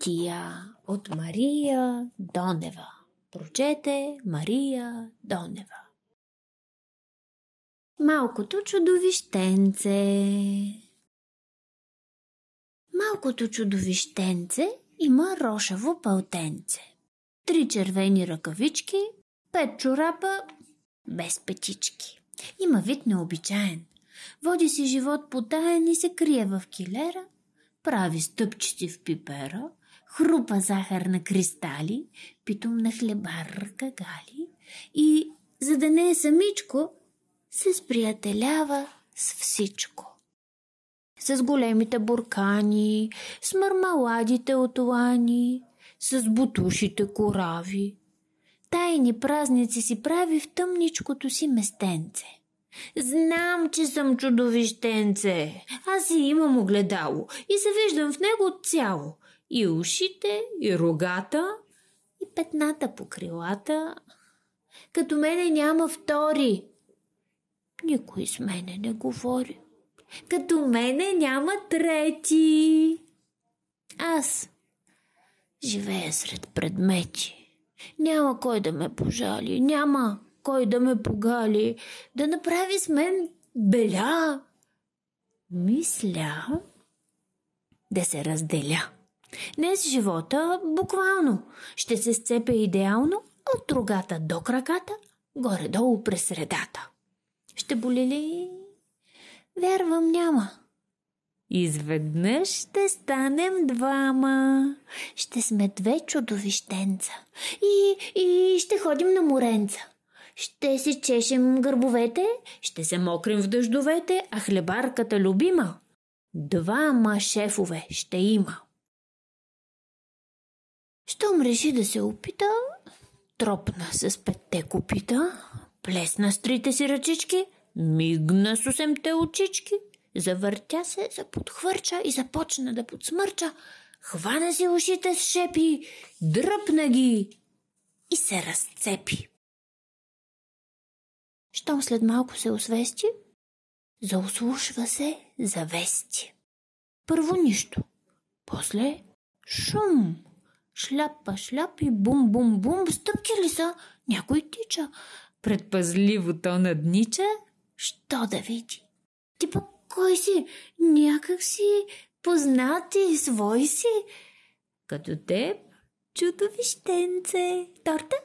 Кутия от Мария Донева. Прочете Мария Донева. Малкото чудовищенце Малкото чудовищенце има рошаво пълтенце. Три червени ръкавички, пет чорапа без петички. Има вид необичаен. Води си живот потаен и се крие в килера, прави стъпчици в пипера, хрупа захар на кристали, питом на хлебарка гали и, за да не е самичко, се сприятелява с всичко. С големите буркани, с мармаладите от лани, с бутушите корави. Тайни празници си прави в тъмничкото си местенце. Знам, че съм чудовищенце. Аз си имам огледало и се виждам в него цяло. И ушите, и рогата, и петната по крилата. Като мене няма втори. Никой с мене не говори. Като мене няма трети. Аз живея сред предмети. Няма кой да ме пожали, няма кой да ме погали, да направи с мен беля. Мисля да се разделя. Днес живота буквално ще се сцепе идеално от рогата до краката, горе-долу през средата. Ще боли ли? Вярвам няма. Изведнъж ще станем двама. Ще сме две чудовищенца. И, и ще ходим на моренца. Ще си чешем гърбовете, ще се мокрим в дъждовете, а хлебарката любима. Двама шефове ще има. Щом реши да се опита, тропна с петте копита, плесна с трите си ръчички, мигна с осемте очички, завъртя се, заподхвърча и започна да подсмърча, хвана си ушите с шепи, дръпна ги и се разцепи. Щом след малко се освести, заослушва се завести. Първо нищо, после шум, шляпа, шляп и бум-бум-бум, стъпки ли са? Някой тича. Предпазливо то наднича, що да види. Ти пък кой си? Някак си познати, свой си. Като теб, чудовищенце. Торта?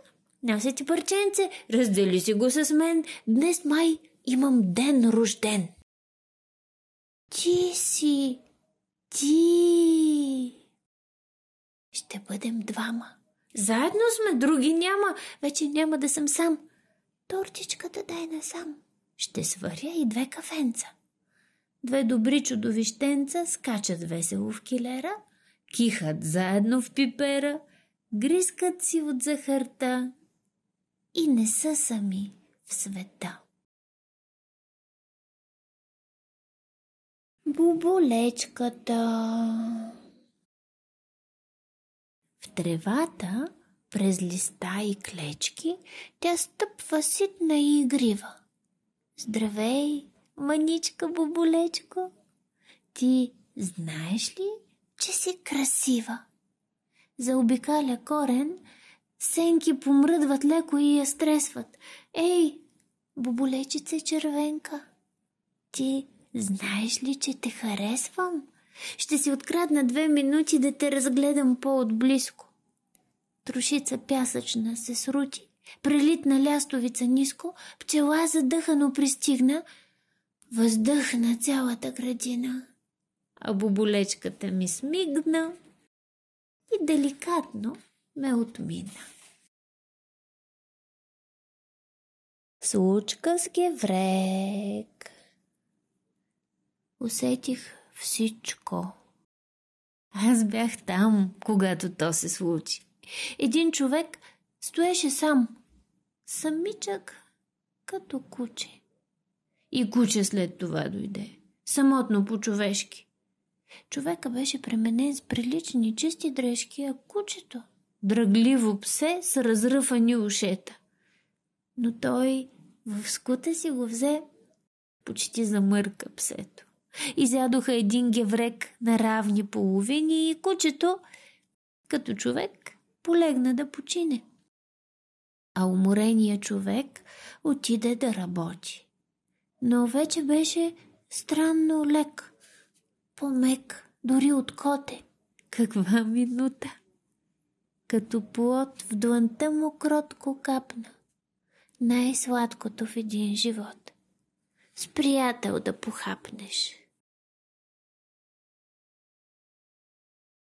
Нося ти парченце, раздели си го с мен. Днес май имам ден рожден. Ти си, ти. Ще бъдем двама. Заедно сме, други няма. Вече няма да съм сам. Тортичката дай насам. Ще сваря и две кафенца. Две добри чудовищенца скачат весело в килера, кихат заедно в пипера, грискат си от захарта и не са сами в света. Буболечката тревата, през листа и клечки, тя стъпва ситна и игрива. Здравей, маничка буболечко! Ти знаеш ли, че си красива? Заобикаля корен, сенки помръдват леко и я стресват. Ей, буболечице червенка, ти знаеш ли, че те харесвам? Ще си открадна две минути да те разгледам по-отблизко. Трошица пясъчна се срути, прелитна лястовица ниско, пчела задъхано пристигна, въздъхна цялата градина, а боболечката ми смигна и деликатно ме отмина. Случка с геврек. Усетих всичко. Аз бях там, когато то се случи. Един човек стоеше сам, самичък като куче. И куче след това дойде. Самотно по-човешки. Човека беше пременен с прилични чисти дрежки, а кучето дръгливо псе с разръфани ушета. Но той в скута си го взе почти замърка псето. Изядоха един геврек на равни половини и кучето Като човек полегна да почине. А уморения човек отиде да работи. Но вече беше странно лек, по-мек, дори от коте. Каква минута! Като плод в дланта му кротко капна. Най-сладкото в един живот. С приятел да похапнеш.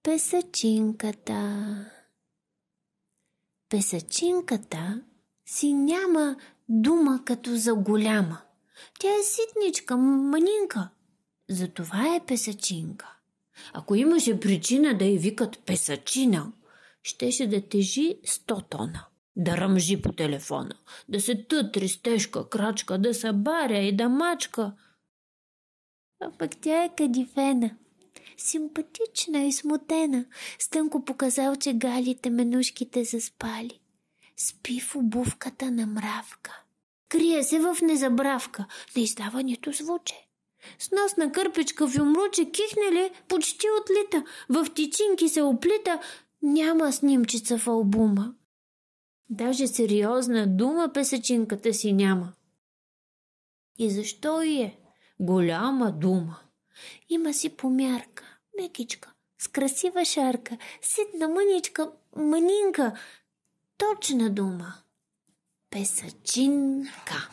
Песачинката Песачинката си няма дума като за голяма. Тя е ситничка, манинка. Затова е песачинка. Ако имаше причина да й викат песачина, щеше да тежи 100 тона. Да ръмжи по телефона, да се тътри с тежка крачка, да се баря и да мачка. А пък тя е кадифена. Симпатична и смутена. Стънко показал, че галите менушките заспали. Спи в обувката на мравка. Крие се в незабравка. Не издава нито звуче. С носна кърпичка в юмруче кихнели, почти отлита. В тичинки се оплита. Няма снимчица в албума. Даже сериозна дума песечинката си няма. И защо и е? Голяма дума. Има си помярка, мекичка, с красива шарка, ситна мъничка, манинка. Точна дума. Песачинка.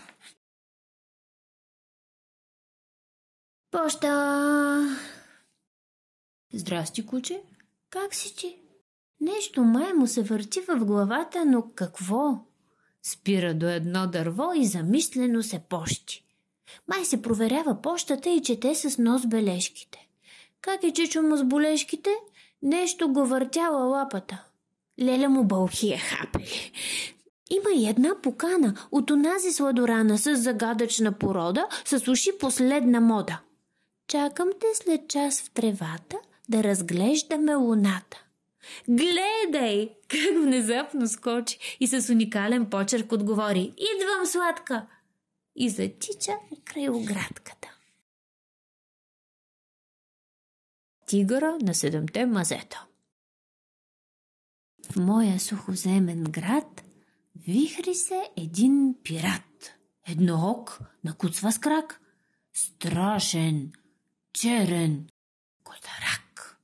Поща! Здрасти, куче. Как си ти? Нещо май му се върти в главата, но какво? Спира до едно дърво и замислено се пощи. Май се проверява пощата и чете с нос бележките. Как е чичо му с болежките? Нещо го въртяла лапата. Леля му бълхи е хапели. Има и една покана от онази сладорана с загадъчна порода, с уши последна мода. Чакам те след час в тревата да разглеждаме луната. Гледай! Как внезапно скочи и с уникален почерк отговори. Идвам, сладка! И затича край оградката. Тигъра на седемте мазета В моя сухоземен град вихри се един пират. Едноок накуцва с крак. Страшен, черен, котарак.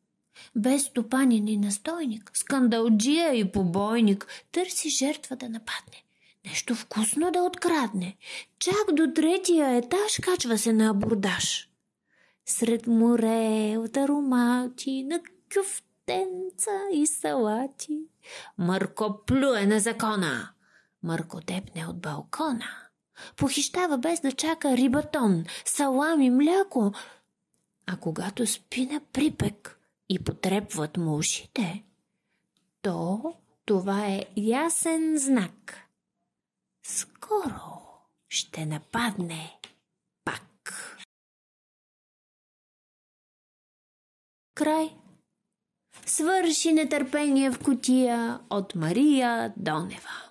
Без стопанин и настойник, скандалджия и побойник, търси жертва да нападне. Нещо вкусно да открадне. Чак до третия етаж качва се на абордаж. Сред море от аромати на кюфтенца и салати. Марко плюе на закона. Марко депне от балкона. Похищава без да чака рибатон, салами, мляко, а когато спи на припек и потрепват му ушите, то това е ясен знак. Скоро ще нападне пак. Край. Свърши нетърпение в котия от Мария Донева.